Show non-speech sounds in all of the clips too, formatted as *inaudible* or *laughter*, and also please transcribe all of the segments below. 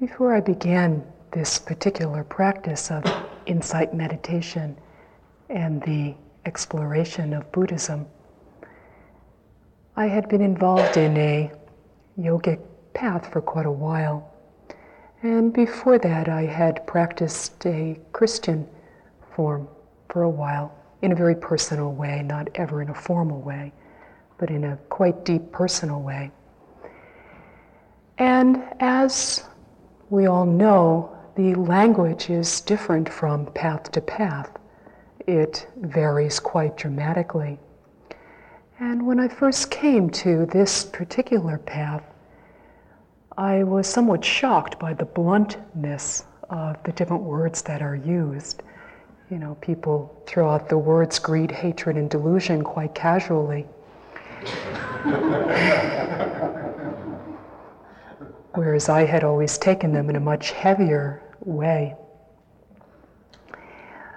Before I began this particular practice of insight meditation and the exploration of Buddhism, I had been involved in a yogic path for quite a while. And before that, I had practiced a Christian form for a while in a very personal way, not ever in a formal way, but in a quite deep personal way. And as we all know, the language is different from path to path. It varies quite dramatically. And when I first came to this particular path, I was somewhat shocked by the bluntness of the different words that are used. You know, people throw out the words greed, hatred, and delusion quite casually. *laughs* Whereas I had always taken them in a much heavier way.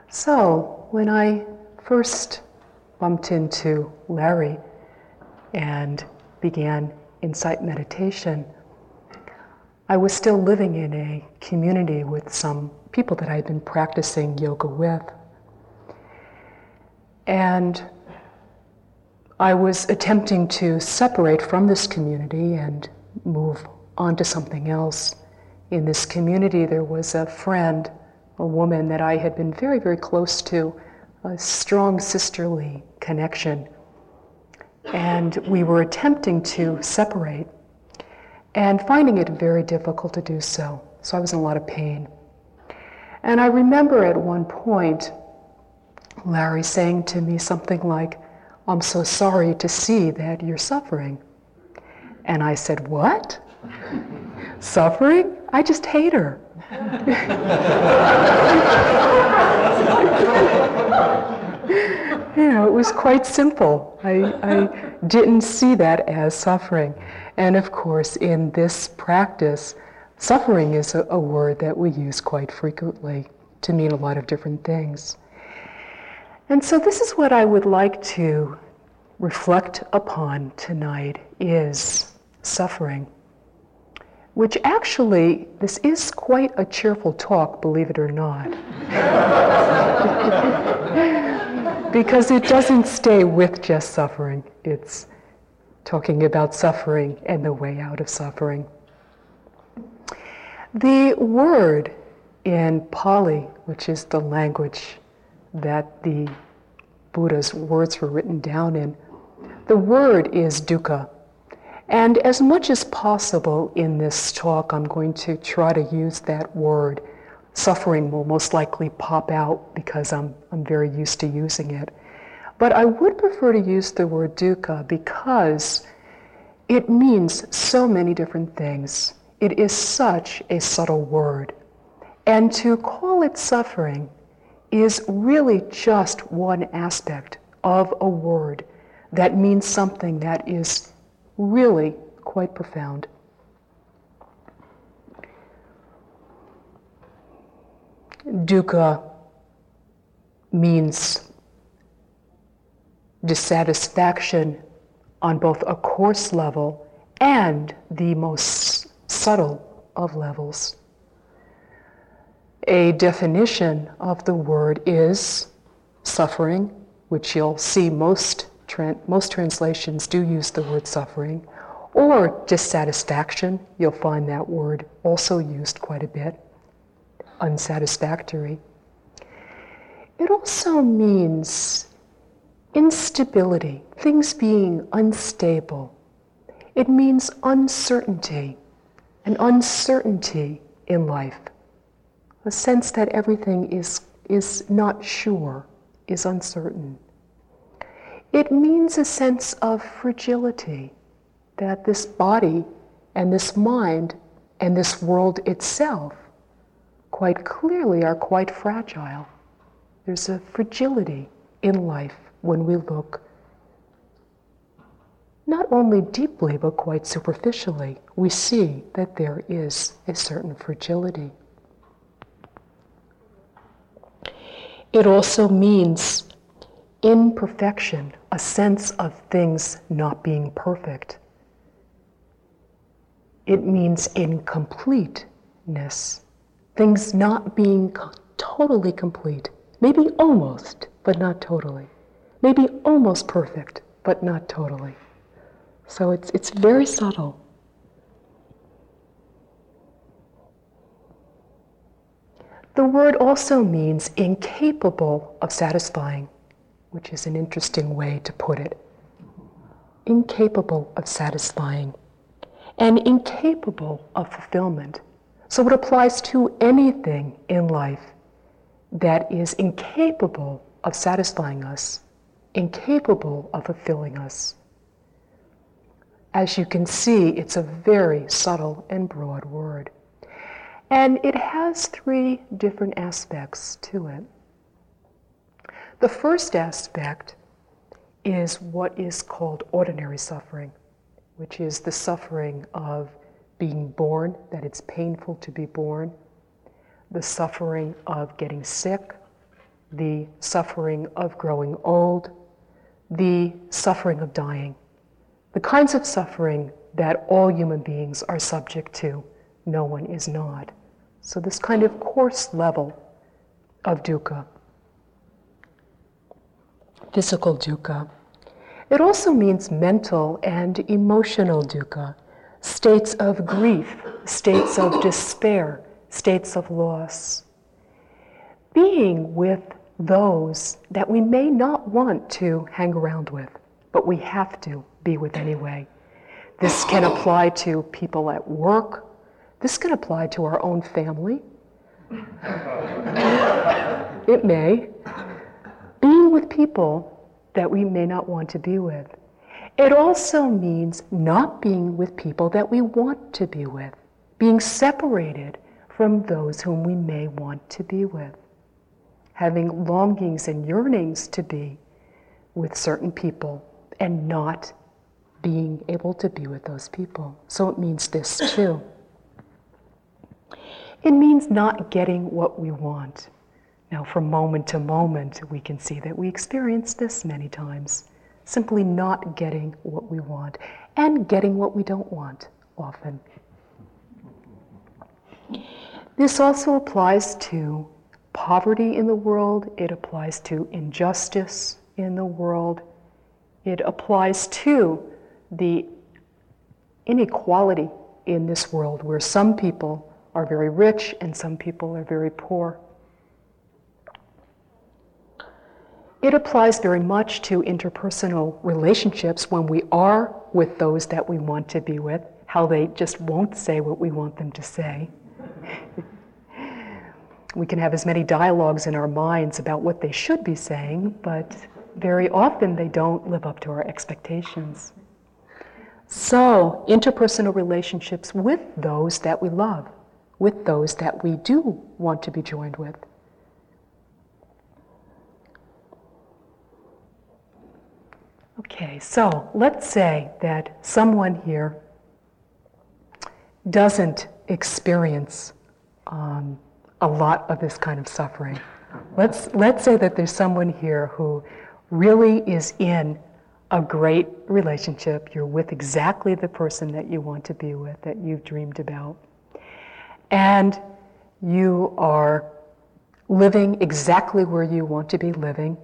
So, when I first bumped into Larry and began insight meditation, I was still living in a community with some people that I had been practicing yoga with. And I was attempting to separate from this community and move on to something else. In this community, there was a friend, a woman that I had been very, very close to, a strong sisterly connection. And we were attempting to separate and finding it very difficult to do so. So I was in a lot of pain. And I remember at one point Larry saying to me something like, I'm so sorry to see that you're suffering. And I said, What? Suffering? I just hate her. you know, it was quite simple. I, I didn't see that as suffering. And of course, in this practice, suffering is a, a word that we use quite frequently to mean a lot of different things. And so this is what I would like to reflect upon tonight is suffering. Which actually, this is quite a cheerful talk, believe it or not. *laughs* because it doesn't stay with just suffering. It's talking about suffering and the way out of suffering. The word in Pali, which is the language that the Buddha's words were written down in, the word is dukkha. And as much as possible in this talk, I'm going to try to use that word. Suffering will most likely pop out because I'm, I'm very used to using it. But I would prefer to use the word dukkha because it means so many different things. It is such a subtle word. And to call it suffering is really just one aspect of a word that means something that is really quite profound. Dukkha means dissatisfaction on both a coarse level and the most subtle of levels. A definition of the word is suffering, which you'll see most, most translations do use the word suffering, or dissatisfaction, you'll find that word also used quite a bit, unsatisfactory. It also means instability, things being unstable. It means uncertainty, an uncertainty in life, a sense that everything is, is not sure, is uncertain. It means a sense of fragility, that this body and this mind and this world itself quite clearly are quite fragile. There's a fragility in life when we look not only deeply but quite superficially, we see that there is a certain fragility. It also means imperfection, a sense of things not being perfect. It means incompleteness, things not being totally complete, maybe almost, but not totally, maybe almost perfect, but not totally. So it's, it's very subtle. The word also means incapable of satisfying, which is an interesting way to put it. Incapable of satisfying and incapable of fulfillment. So it applies to anything in life that is incapable of satisfying us, incapable of fulfilling us. As you can see, it's a very subtle and broad word. And it has three different aspects to it. The first aspect is what is called ordinary suffering, which is the suffering of being born, that it's painful to be born, the suffering of getting sick, the suffering of growing old, the suffering of dying, the kinds of suffering that all human beings are subject to. No one is not. So, this kind of coarse level of dukkha, physical dukkha. It also means mental and emotional dukkha, states of grief, states of despair, states of loss. Being with those that we may not want to hang around with, but we have to be with anyway. This can apply to people at work, this can apply to our own family. it may. With people that we may not want to be with. It also means not being with people that we want to be with, being separated from those whom we may want to be with, having longings and yearnings to be with certain people and not being able to be with those people. So it means this too. It means not getting what we want. Now, from moment to moment, we can see that we experience this many times. Simply not getting what we want and getting what we don't want often. This also applies to poverty in the world, it applies to injustice in the world, it applies to the inequality in this world where some people are very rich and some people are very poor. It applies very much to interpersonal relationships when we are with those that we want to be with, how they just won't say what we want them to say. we can have as many dialogues in our minds about what they should be saying, but very often they don't live up to our expectations. So, interpersonal relationships with those that we love with those that we do want to be joined with. Okay, so let's say that someone here doesn't experience um, a lot of this kind of suffering. Let's, let's say that there's someone here who really is in a great relationship. You're with exactly the person that you want to be with, that you've dreamed about and you are living exactly where you want to be living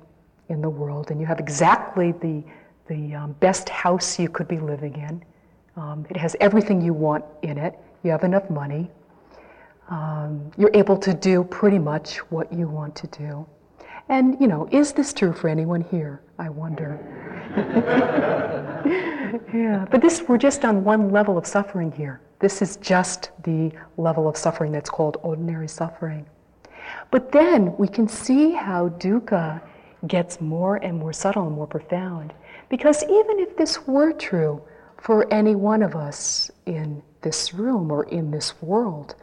in the world, and you have exactly the, the um, best house you could be living in. Um, it has everything you want in it. You have enough money. Um, you're able to do pretty much what you want to do. And, you know, is this true for anyone here? I wonder. *laughs* yeah, but this, we're just on one level of suffering here. This is just the level of suffering that's called ordinary suffering. But then we can see how dukkha gets more and more subtle and more profound. Because even if this were true for any one of us in this room or in this world,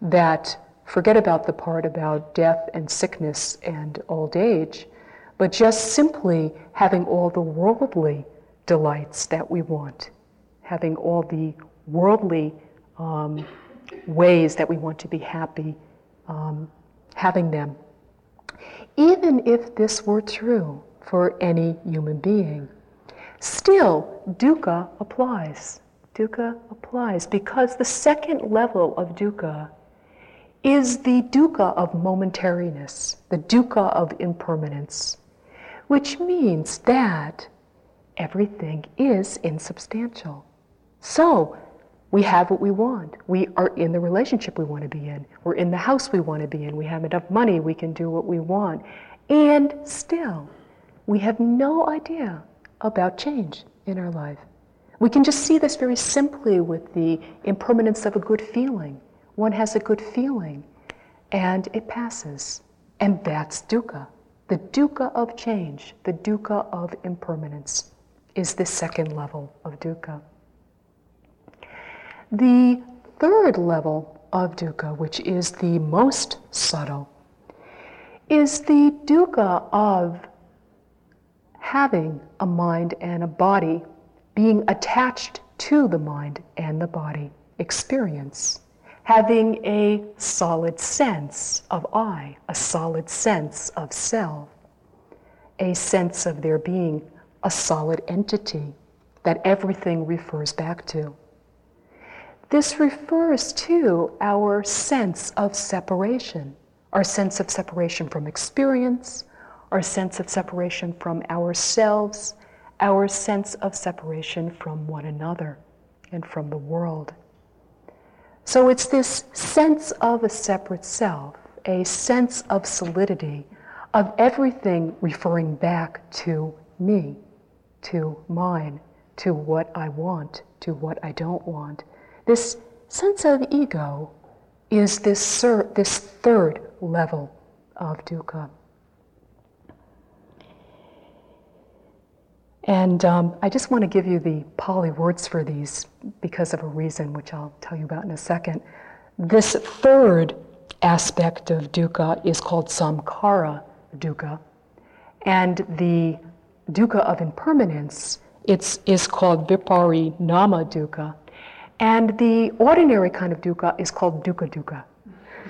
that forget about the part about death and sickness and old age, but just simply having all the worldly delights that we want, having all the worldly um, ways that we want to be happy, um, having them. Even if this were true for any human being, still dukkha applies. Dukkha applies because the second level of dukkha is the dukkha of momentariness, the dukkha of impermanence, which means that everything is insubstantial. So, we have what we want. We are in the relationship we want to be in. We're in the house we want to be in. We have enough money, we can do what we want. And still, we have no idea about change in our life. We can just see this very simply with the impermanence of a good feeling. One has a good feeling and it passes. And that's dukkha. The dukkha of change, the dukkha of impermanence, is the second level of dukkha. The third level of dukkha, which is the most subtle, is the dukkha of having a mind and a body, being attached to the mind and the body experience, having a solid sense of I, a solid sense of self, a sense of there being a solid entity that everything refers back to. This refers to our sense of separation, our sense of separation from experience, our sense of separation from ourselves, our sense of separation from one another and from the world. So it's this sense of a separate self, a sense of solidity, of everything referring back to me, to mine, to what I want, to what I don't want. This sense of ego is this, this third level of dukkha. And um, I just want to give you the Pali words for these because of a reason, which I'll tell you about in a second. This third aspect of dukkha is called samkhara dukkha. And the dukkha of impermanence it's, is called viparinama dukkha. And the ordinary kind of dukkha is called dukkha dukkha.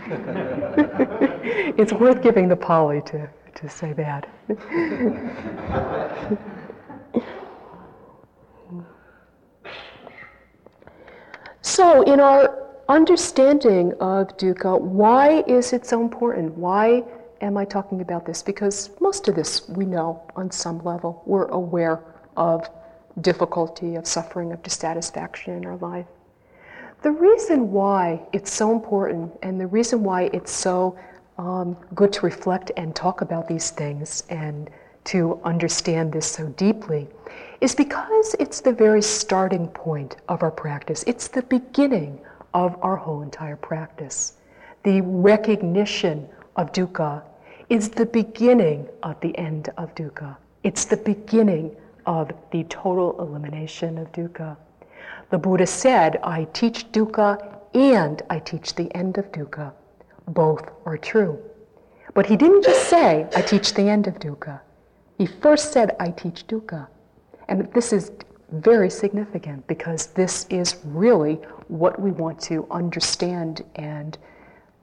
*laughs* it's worth giving the Pali to, to say that. *laughs* so, in our understanding of dukkha, why is it so important? Why am I talking about this? Because most of this we know on some level. We're aware of difficulty, of suffering, of dissatisfaction in our life. The reason why it's so important and the reason why it's so um, good to reflect and talk about these things and to understand this so deeply is because it's the very starting point of our practice. It's the beginning of our whole entire practice. The recognition of dukkha is the beginning of the end of dukkha. It's the beginning of the total elimination of dukkha. The Buddha said, I teach dukkha and I teach the end of dukkha. Both are true. But he didn't just say, I teach the end of dukkha. He first said, I teach dukkha. And this is very significant because this is really what we want to understand and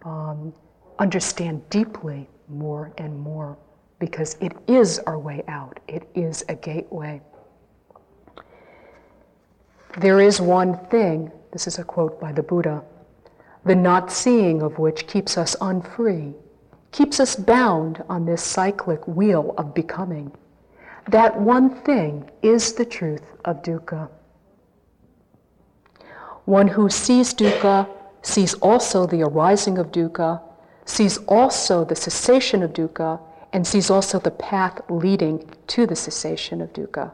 um, understand deeply more and more because it is our way out, it is a gateway. There is one thing, this is a quote by the Buddha, the not seeing of which keeps us unfree, keeps us bound on this cyclic wheel of becoming. That one thing is the truth of dukkha. One who sees dukkha sees also the arising of dukkha, sees also the cessation of dukkha, and sees also the path leading to the cessation of dukkha.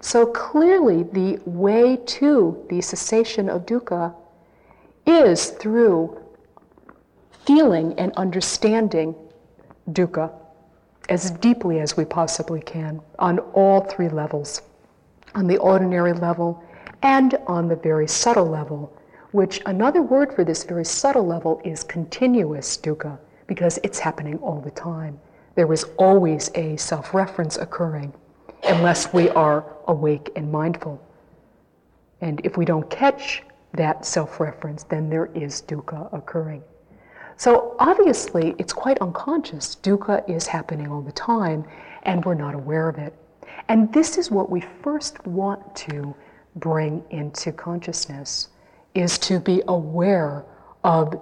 So clearly, the way to the cessation of dukkha is through feeling and understanding dukkha as deeply as we possibly can on all three levels on the ordinary level and on the very subtle level, which another word for this very subtle level is continuous dukkha, because it's happening all the time. There is always a self reference occurring unless we are awake and mindful. And if we don't catch that self reference, then there is dukkha occurring. So obviously, it's quite unconscious. Dukkha is happening all the time, and we're not aware of it. And this is what we first want to bring into consciousness is to be aware of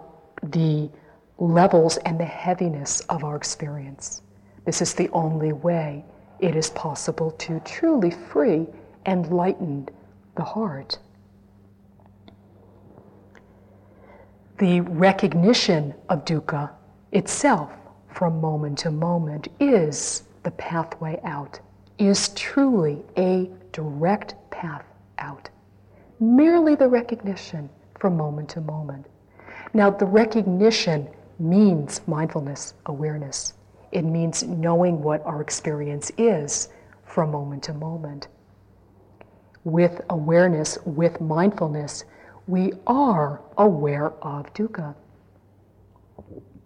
the levels and the heaviness of our experience. This is the only way it is possible to truly free and lighten the heart. The recognition of dukkha itself from moment to moment is the pathway out, is truly a direct path out. Merely the recognition from moment to moment. Now, the recognition means mindfulness, awareness. It means knowing what our experience is from moment to moment. With awareness, with mindfulness, we are aware of dukkha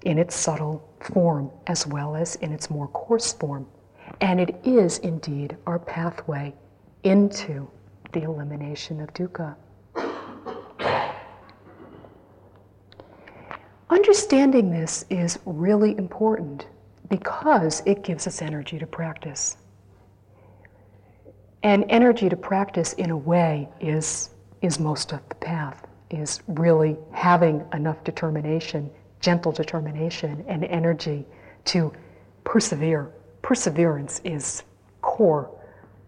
in its subtle form as well as in its more coarse form. And it is indeed our pathway into the elimination of dukkha. Understanding this is really important because it gives us energy to practice. And energy to practice, in a way, is, is most of the path, is really having enough determination, gentle determination, and energy to persevere. Perseverance is core,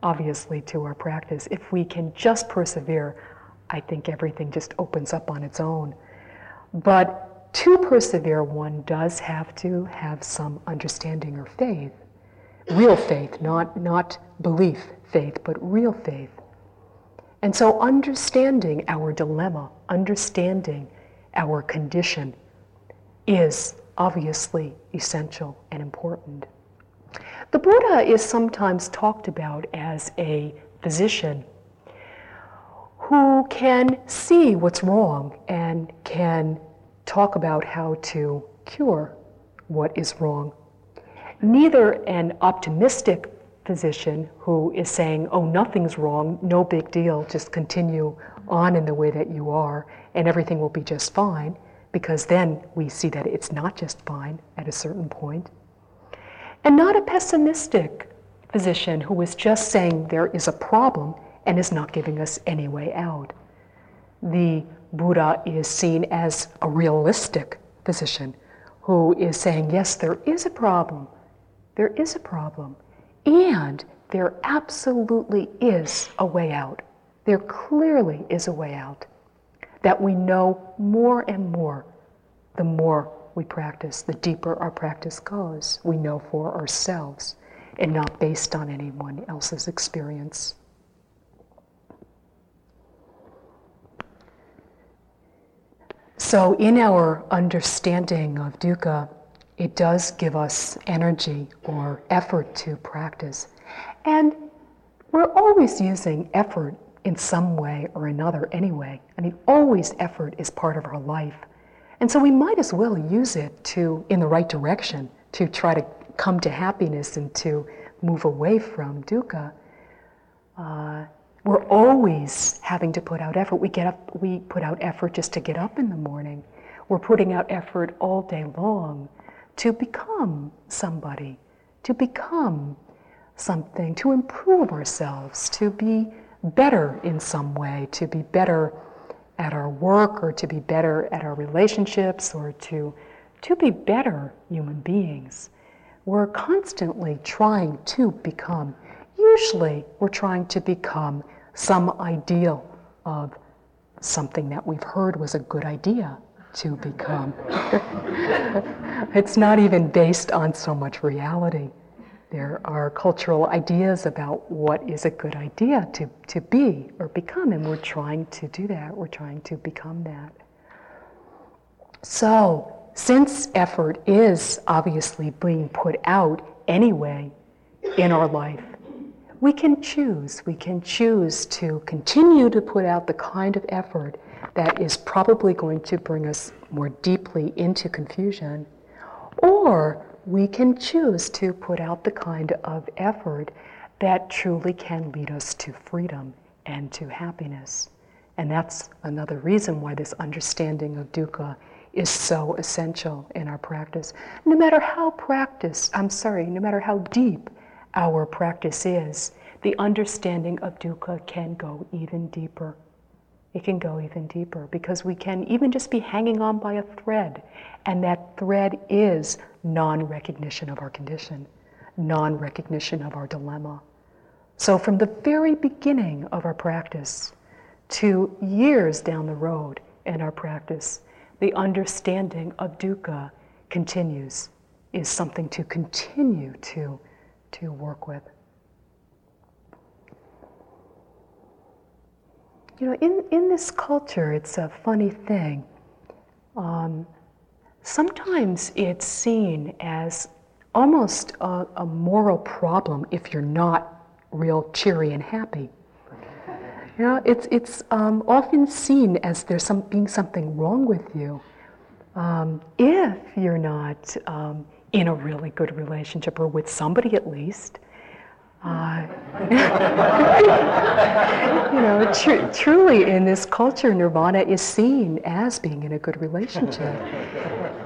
obviously, to our practice. If we can just persevere, I think everything just opens up on its own. But to persevere, one does have to have some understanding or faith. Real faith, not, not belief faith, but real faith. And so, understanding our dilemma, understanding our condition, is obviously essential and important. The Buddha is sometimes talked about as a physician who can see what's wrong and can talk about how to cure what is wrong. Neither an optimistic physician who is saying, oh, nothing's wrong, no big deal, just continue on in the way that you are, and everything will be just fine, because then we see that it's not just fine at a certain point. And not a pessimistic physician who is just saying there is a problem and is not giving us any way out. The Buddha is seen as a realistic physician who is saying, yes, there is a problem. There is a problem. And there absolutely is a way out. There clearly is a way out that we know more and more the more we practice, the deeper our practice goes. We know for ourselves and not based on anyone else's experience. So, in our understanding of dukkha, it does give us energy or effort to practice. And we're always using effort in some way or another anyway. I mean, always effort is part of our life. And so we might as well use it to, in the right direction, to try to come to happiness and to move away from dukkha. Uh, we're always having to put out effort. We get up, we put out effort just to get up in the morning. We're putting out effort all day long to become somebody, to become something, to improve ourselves, to be better in some way, to be better at our work or to be better at our relationships or to, to be better human beings. We're constantly trying to become usually we're trying to become some ideal of something that we've heard was a good idea to become. *laughs* it's not even based on so much reality. There are cultural ideas about what is a good idea to, to be or become, and we're trying to do that. We're trying to become that. So, since effort is obviously being put out anyway in our life, we can choose. We can choose to continue to put out the kind of effort that is probably going to bring us more deeply into confusion, or we can choose to put out the kind of effort that truly can lead us to freedom and to happiness. And that's another reason why this understanding of dukkha is so essential in our practice. No matter how practiced, I'm sorry, no matter how deep our practice is, the understanding of dukkha can go even deeper. It can go even deeper because we can even just be hanging on by a thread And that thread is non recognition of our condition, non recognition of our dilemma. So, from the very beginning of our practice to years down the road in our practice, the understanding of dukkha continues, is something to continue to, to work with. You know, in, in this culture, it's a funny thing. Um, sometimes it's seen as almost a, a, moral problem if you're not real cheery and happy. You know, it's, it's um, often seen as there's some, being something wrong with you um, if you're not um, in a really good relationship or with somebody at least. Uh, *laughs* you know, tr- truly in this culture, nirvana is seen as being in a good relationship.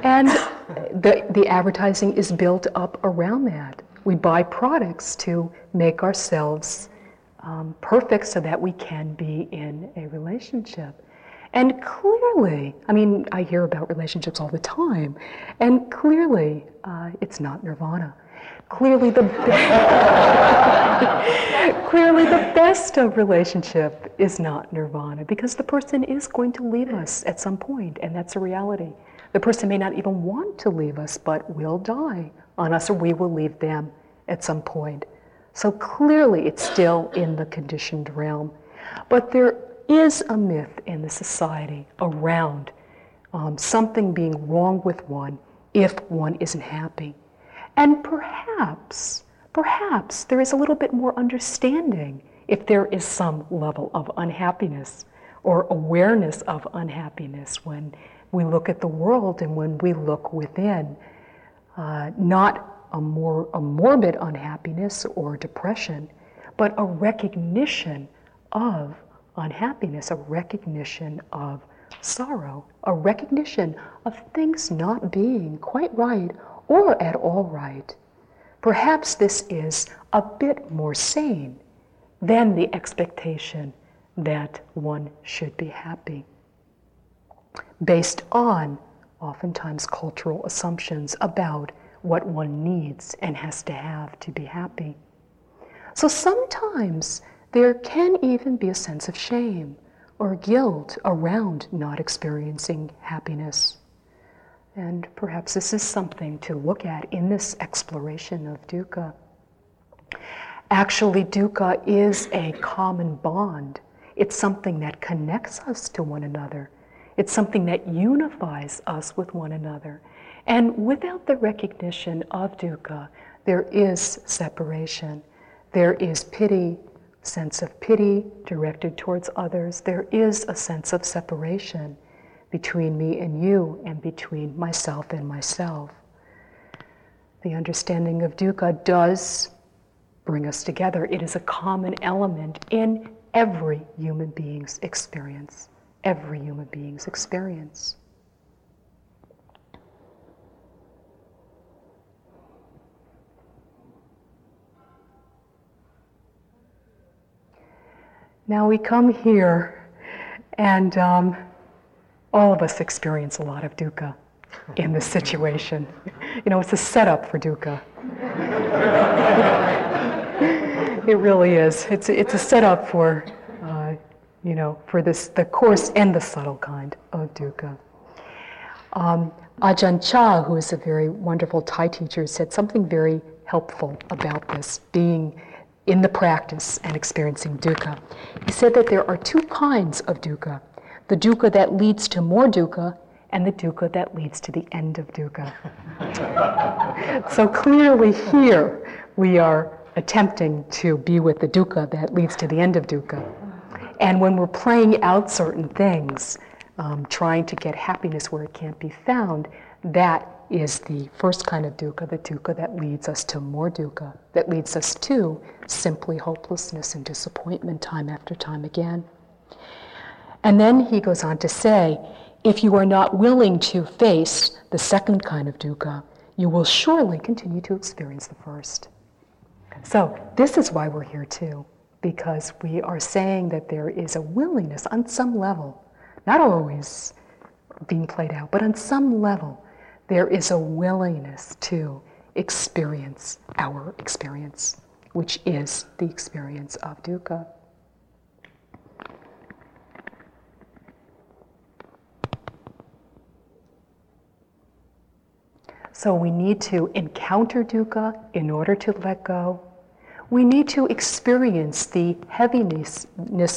And the, the advertising is built up around that. We buy products to make ourselves um, perfect so that we can be in a relationship. And clearly, I mean, I hear about relationships all the time, and clearly uh, it's not nirvana clearly the *laughs* clearly the best of relationship is not nirvana because the person is going to leave us at some point and that's a reality. The person may not even want to leave us but will die on us or we will leave them at some point. So clearly it's still in the conditioned realm. But there is a myth in the society around um, something being wrong with one if one isn't happy and perhaps, perhaps there is a little bit more understanding if there is some level of unhappiness or awareness of unhappiness when we look at the world and when we look within. Uh, not a more a morbid unhappiness or depression, but a recognition of unhappiness, a recognition of sorrow, a recognition of things not being quite right or at all right. Perhaps this is a bit more sane than the expectation that one should be happy, based on oftentimes cultural assumptions about what one needs and has to have to be happy. So sometimes there can even be a sense of shame or guilt around not experiencing happiness. And perhaps this is something to look at in this exploration of dukkha. Actually, dukkha is a common bond. It's something that connects us to one another. It's something that unifies us with one another. And without the recognition of dukkha, there is separation. There is pity, sense of pity directed towards others. There is a sense of separation between me and you and between myself and myself. The understanding of dukkha does bring us together. It is a common element in every human being's experience. Every human being's experience. Now we come here and um, all of us experience a lot of dukkha in this situation. You know, it's a setup for dukkha. it really is. It's, it's a setup for, uh, you know, for this, the coarse and the subtle kind of dukkha. Um, Ajahn Chah, who is a very wonderful Thai teacher, said something very helpful about this, being in the practice and experiencing dukkha. He said that there are two kinds of dukkha the dukkha that leads to more dukkha, and the dukkha that leads to the end of dukkha. *laughs* so clearly, here we are attempting to be with the dukkha that leads to the end of dukkha. And when we're playing out certain things, um, trying to get happiness where it can't be found, that is the first kind of dukkha, the dukkha that leads us to more dukkha, that leads us to simply hopelessness and disappointment time after time again. And then he goes on to say, if you are not willing to face the second kind of dukkha, you will surely continue to experience the first. So, this is why we're here too, because we are saying that there is a willingness on some level, not always being played out, but on some level, There is a willingness to experience our experience, which is the experience of dukkha. So we need to encounter dukkha in order to let go. We need to experience the heaviness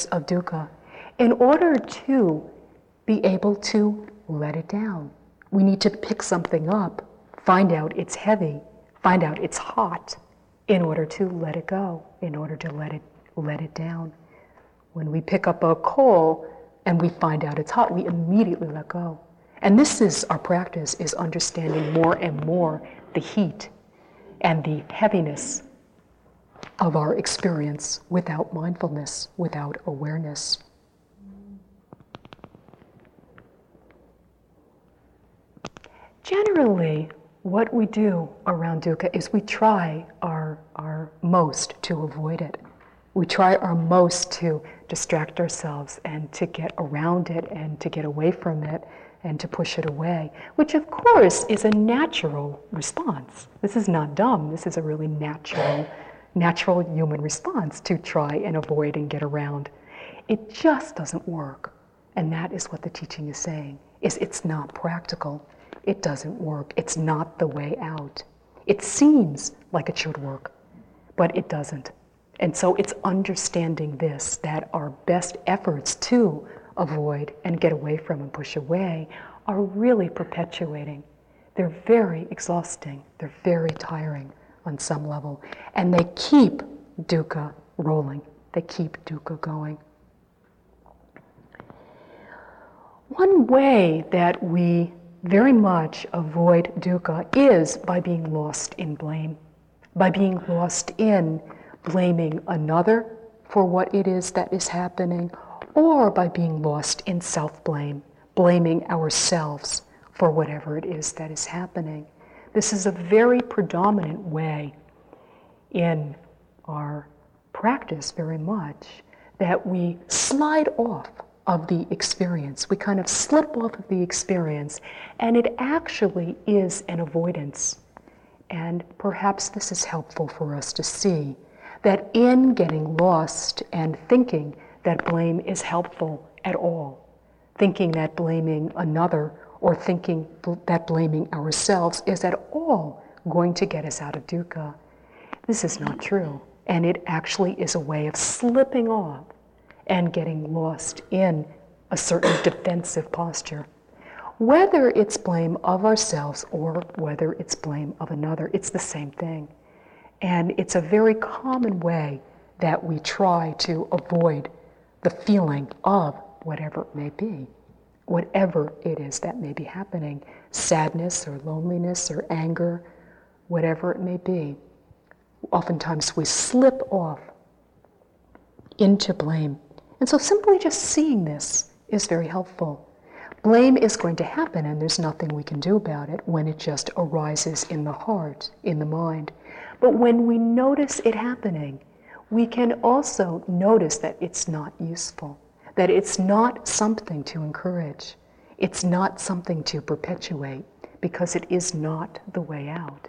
of dukkha in order to be able to let it down. We need to pick something up, find out it's heavy, find out it's hot, in order to let it go, in order to let it let it down. When we pick up a coal and we find out it's hot, we immediately let go. And this is our practice is understanding more and more the heat and the heaviness of our experience without mindfulness, without awareness. Generally, what we do around dukkha is we try our, our most to avoid it. We try our most to distract ourselves and to get around it and to get away from it and to push it away, which of course is a natural response. This is not dumb, this is a really natural, natural human response to try and avoid and get around. It just doesn't work. And that is what the teaching is saying, is it's not practical. It doesn't work. It's not the way out. It seems like it should work, but it doesn't. And so it's understanding this that our best efforts to avoid and get away from and push away are really perpetuating. They're very exhausting, they're very tiring on some level, and they keep dukkha rolling, they keep dukkha going. One way that we very much avoid dukkha is by being lost in blame, by being lost in blaming another for what it is that is happening or by being lost in self blame, blaming ourselves for whatever it is that is happening. This is a very predominant way in our practice, very much, that we slide off of the experience. We kind of slip off of the experience, and it actually is an avoidance. And perhaps this is helpful for us to see that in getting lost and thinking that blame is helpful at all. Thinking that blaming another or thinking that blaming ourselves is at all going to get us out of dukkha. This is not true. And it actually is a way of slipping off and getting lost in a certain defensive posture. Whether it's blame of ourselves or whether it's blame of another, it's the same thing. And it's a very common way that we try to avoid the feeling of whatever it may be, whatever it is that may be happening sadness or loneliness or anger, whatever it may be. Oftentimes we slip off into blame. And so simply just seeing this is very helpful. Blame is going to happen, and there's nothing we can do about it when it just arises in the heart, in the mind. But when we notice it happening, we can also notice that it's not useful, that it's not something to encourage, it's not something to perpetuate, because it is not the way out.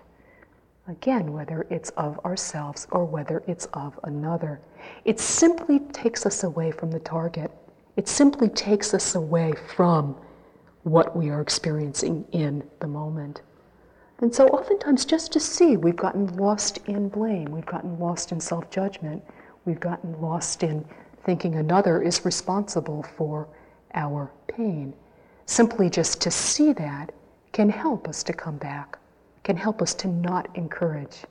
Again, whether it's of ourselves or whether it's of another, it simply takes us away from the target. It simply takes us away from what we are experiencing in the moment. And so, oftentimes, just to see, we've gotten lost in blame, we've gotten lost in self judgment, we've gotten lost in thinking another is responsible for our pain. Simply just to see that can help us to come back, can help us to not encourage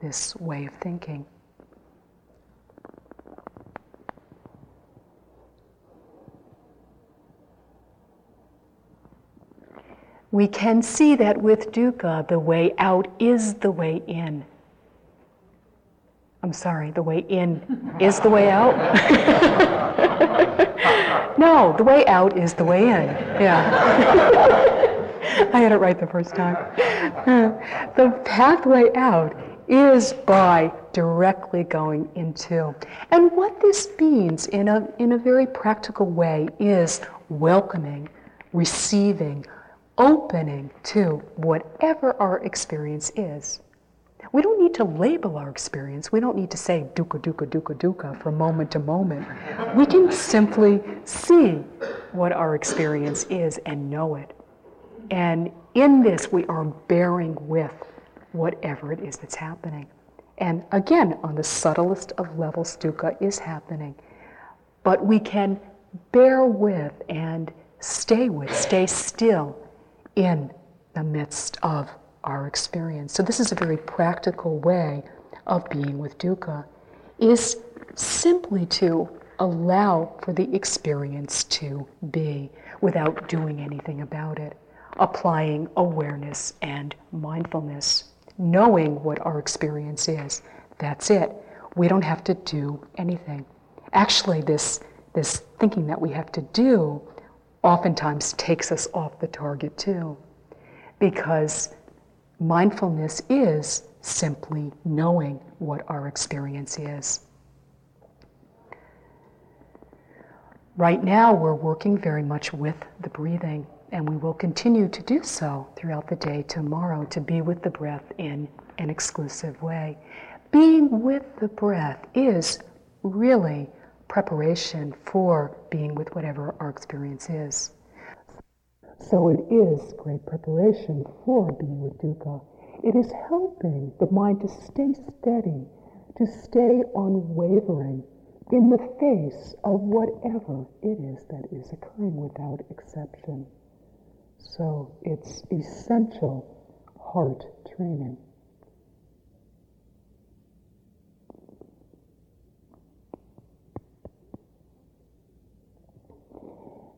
this way of thinking. We can see that with dukkha, the way out is the way in. I'm sorry, the way in is the way out? *laughs* no, the way out is the way in. Yeah. *laughs* I had it right the first time. *laughs* the pathway out is by directly going into. And what this means in a, in a very practical way is welcoming, receiving, opening to whatever our experience is. We don't need to label our experience. We don't need to say dukkha, dukkha, dukkha, dukkha from moment to moment. We can simply see what our experience is and know it. And in this, we are bearing with whatever it is that's happening. And again, on the subtlest of levels, dukkha is happening. But we can bear with and stay with, stay still in the midst of our experience. So this is a very practical way of being with dukkha, is simply to allow for the experience to be without doing anything about it, applying awareness and mindfulness, knowing what our experience is. That's it. We don't have to do anything. Actually, this, this thinking that we have to do oftentimes takes us off the target too, because mindfulness is simply knowing what our experience is. Right now, we're working very much with the breathing, and we will continue to do so throughout the day tomorrow to be with the breath in an exclusive way. Being with the breath is really preparation for being with whatever our experience is. So it is great preparation for being with dukkha. It is helping the mind to stay steady, to stay unwavering in the face of whatever it is that is occurring without exception. So it's essential heart training.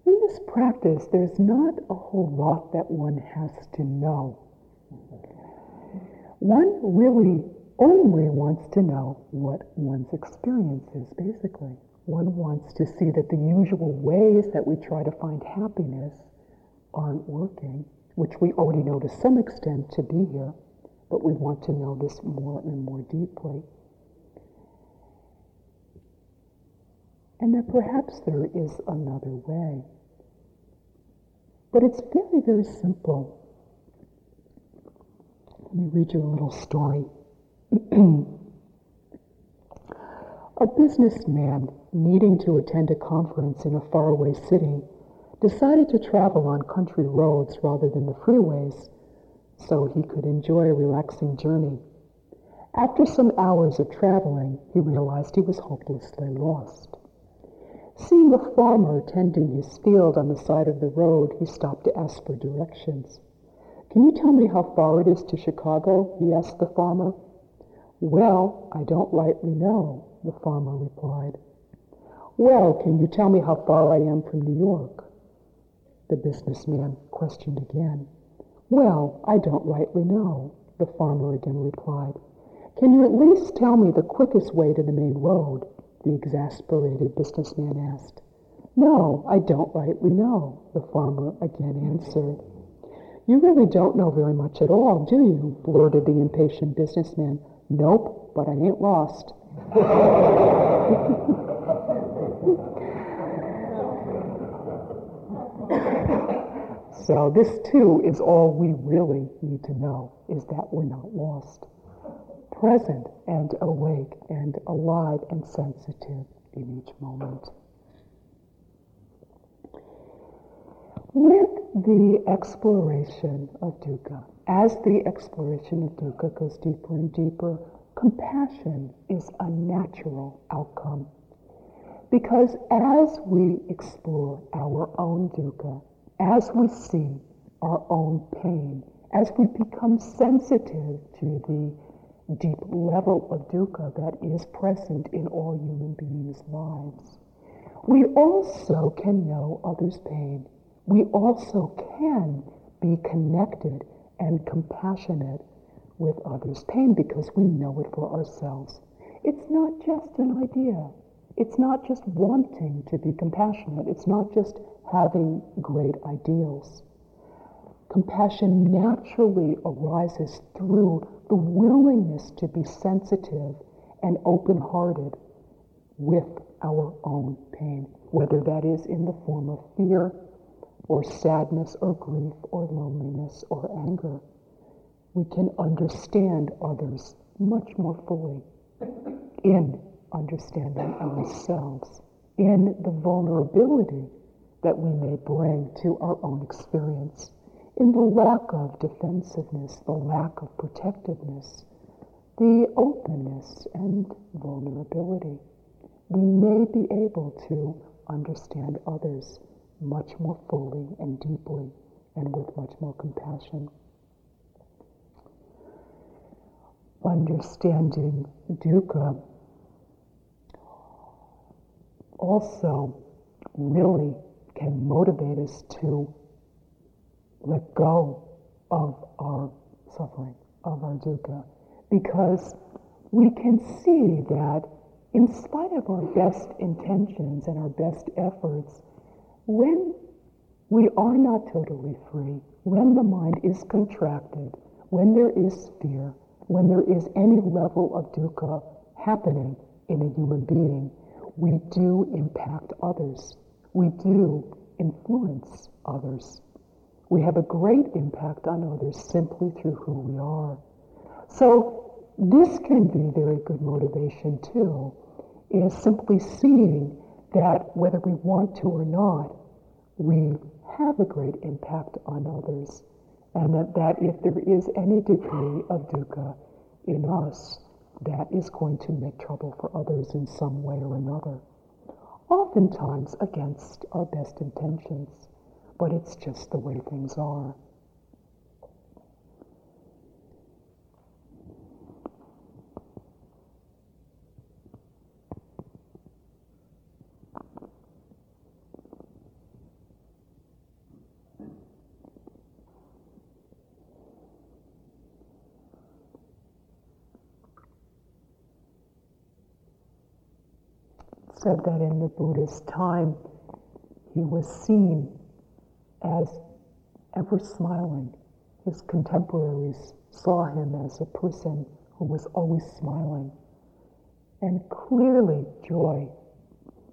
In this practice, there's not a whole lot that one has to know. One really only wants to know what one's experience is, basically. One wants to see that the usual ways that we try to find happiness aren't working, which we already know to some extent to be here, but we want to know this more and more deeply. And that perhaps there is another way. But it's very, very simple. Let me read you a little story. *clears throat* a businessman needing to attend a conference in a faraway city decided to travel on country roads rather than the freeways so he could enjoy a relaxing journey. After some hours of traveling, he realized he was hopelessly lost. Seeing a farmer tending his field on the side of the road, he stopped to ask for directions. Can you tell me how far it is to Chicago? he asked the farmer. Well, I don't rightly know, the farmer replied. Well, can you tell me how far I am from New York? The businessman questioned again. Well, I don't rightly know, the farmer again replied. Can you at least tell me the quickest way to the main road? The exasperated businessman asked. No, I don't rightly know, the farmer again answered. You really don't know very much at all, do you? blurted the impatient businessman. Nope, but I ain't lost. *laughs* so this too is all we really need to know is that we're not lost. Present and awake and alive and sensitive in each moment. With the exploration of dukkha, as the exploration of dukkha goes deeper and deeper, compassion is a natural outcome. Because as we explore our own dukkha, as we see our own pain, as we become sensitive to the deep level of dukkha that is present in all human beings' lives, we also can know others' pain we also can be connected and compassionate with others' pain because we know it for ourselves. It's not just an idea. It's not just wanting to be compassionate. It's not just having great ideals. Compassion naturally arises through the willingness to be sensitive and open-hearted with our own pain, whether that is in the form of fear, or sadness or grief or loneliness or anger. We can understand others much more fully in understanding ourselves, in the vulnerability that we may bring to our own experience, in the lack of defensiveness, the lack of protectiveness, the openness and vulnerability. We may be able to understand others much more fully and deeply and with much more compassion. Understanding dukkha also really can motivate us to let go of our suffering, of our dukkha, because we can see that in spite of our best intentions and our best efforts, when we are not totally free, when the mind is contracted, when there is fear, when there is any level of dukkha happening in a human being, we do impact others. We do influence others. We have a great impact on others simply through who we are. So this can be very good motivation too, is simply seeing that whether we want to or not, we have a great impact on others. And that, that if there is any degree of dukkha in us, that is going to make trouble for others in some way or another. Oftentimes against our best intentions, but it's just the way things are. said that in the Buddha's time, he was seen as ever smiling. His contemporaries saw him as a person who was always smiling. And clearly, joy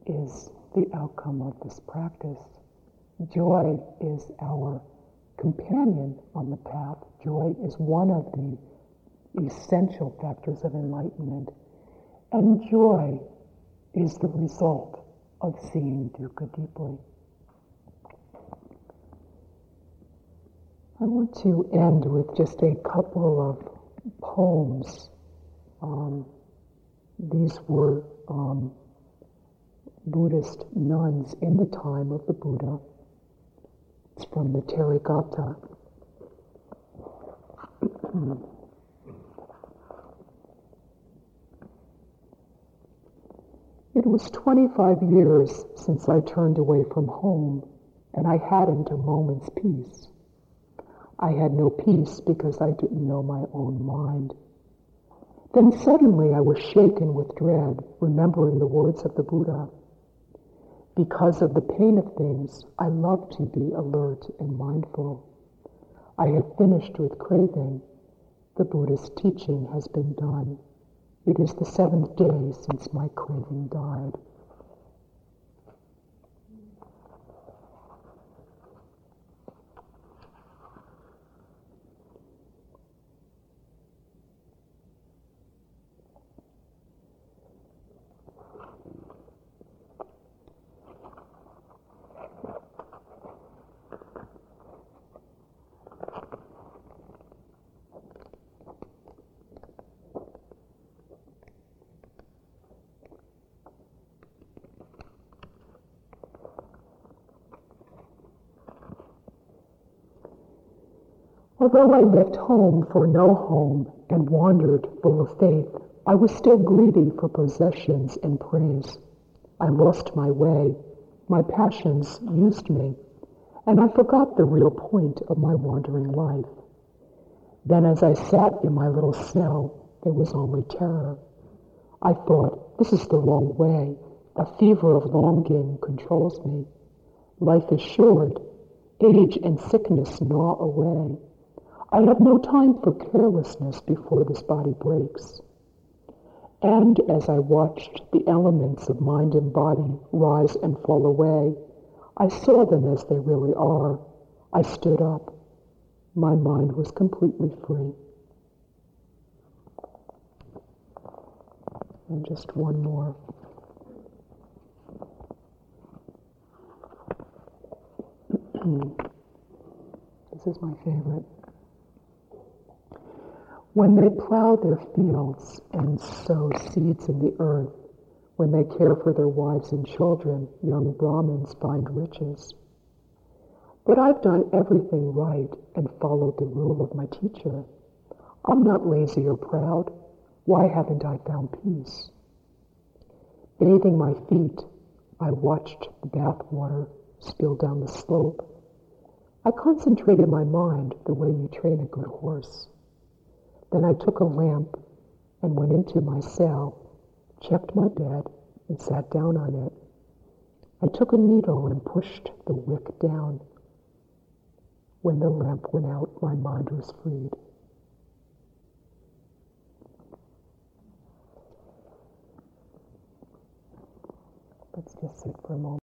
is the outcome of this practice. Joy is our companion on the path. Joy is one of the essential factors of enlightenment. And joy is the result of seeing dukkha deeply. I want to end with just a couple of poems. Um, these were um, Buddhist nuns in the time of the Buddha. It's from the Therigatha. *clears throat* It was 25 years since I turned away from home, and I hadn't a moment's peace. I had no peace because I didn't know my own mind. Then suddenly I was shaken with dread, remembering the words of the Buddha. Because of the pain of things, I love to be alert and mindful. I have finished with craving. The Buddha's teaching has been done. It is the seventh day since my craving died. Although I left home for no home and wandered full of faith, I was still greedy for possessions and praise. I lost my way. My passions used me, and I forgot the real point of my wandering life. Then as I sat in my little cell, there was only terror. I thought, this is the wrong way. A fever of longing controls me. Life is short. Age and sickness gnaw away. I have no time for carelessness before this body breaks. And as I watched the elements of mind and body rise and fall away, I saw them as they really are. I stood up. My mind was completely free. And just one more. *clears throat* this is my favorite. When they plow their fields and sow seeds in the earth, when they care for their wives and children, young Brahmins find riches. But I've done everything right and followed the rule of my teacher. I'm not lazy or proud. Why haven't I found peace? Bathing my feet, I watched the bath water spill down the slope. I concentrated my mind the way you train a good horse. Then I took a lamp and went into my cell checked my bed, and sat down on it. I took a needle and pushed the wick down. When the lamp went out, my mind was freed. Let's just sit for a moment.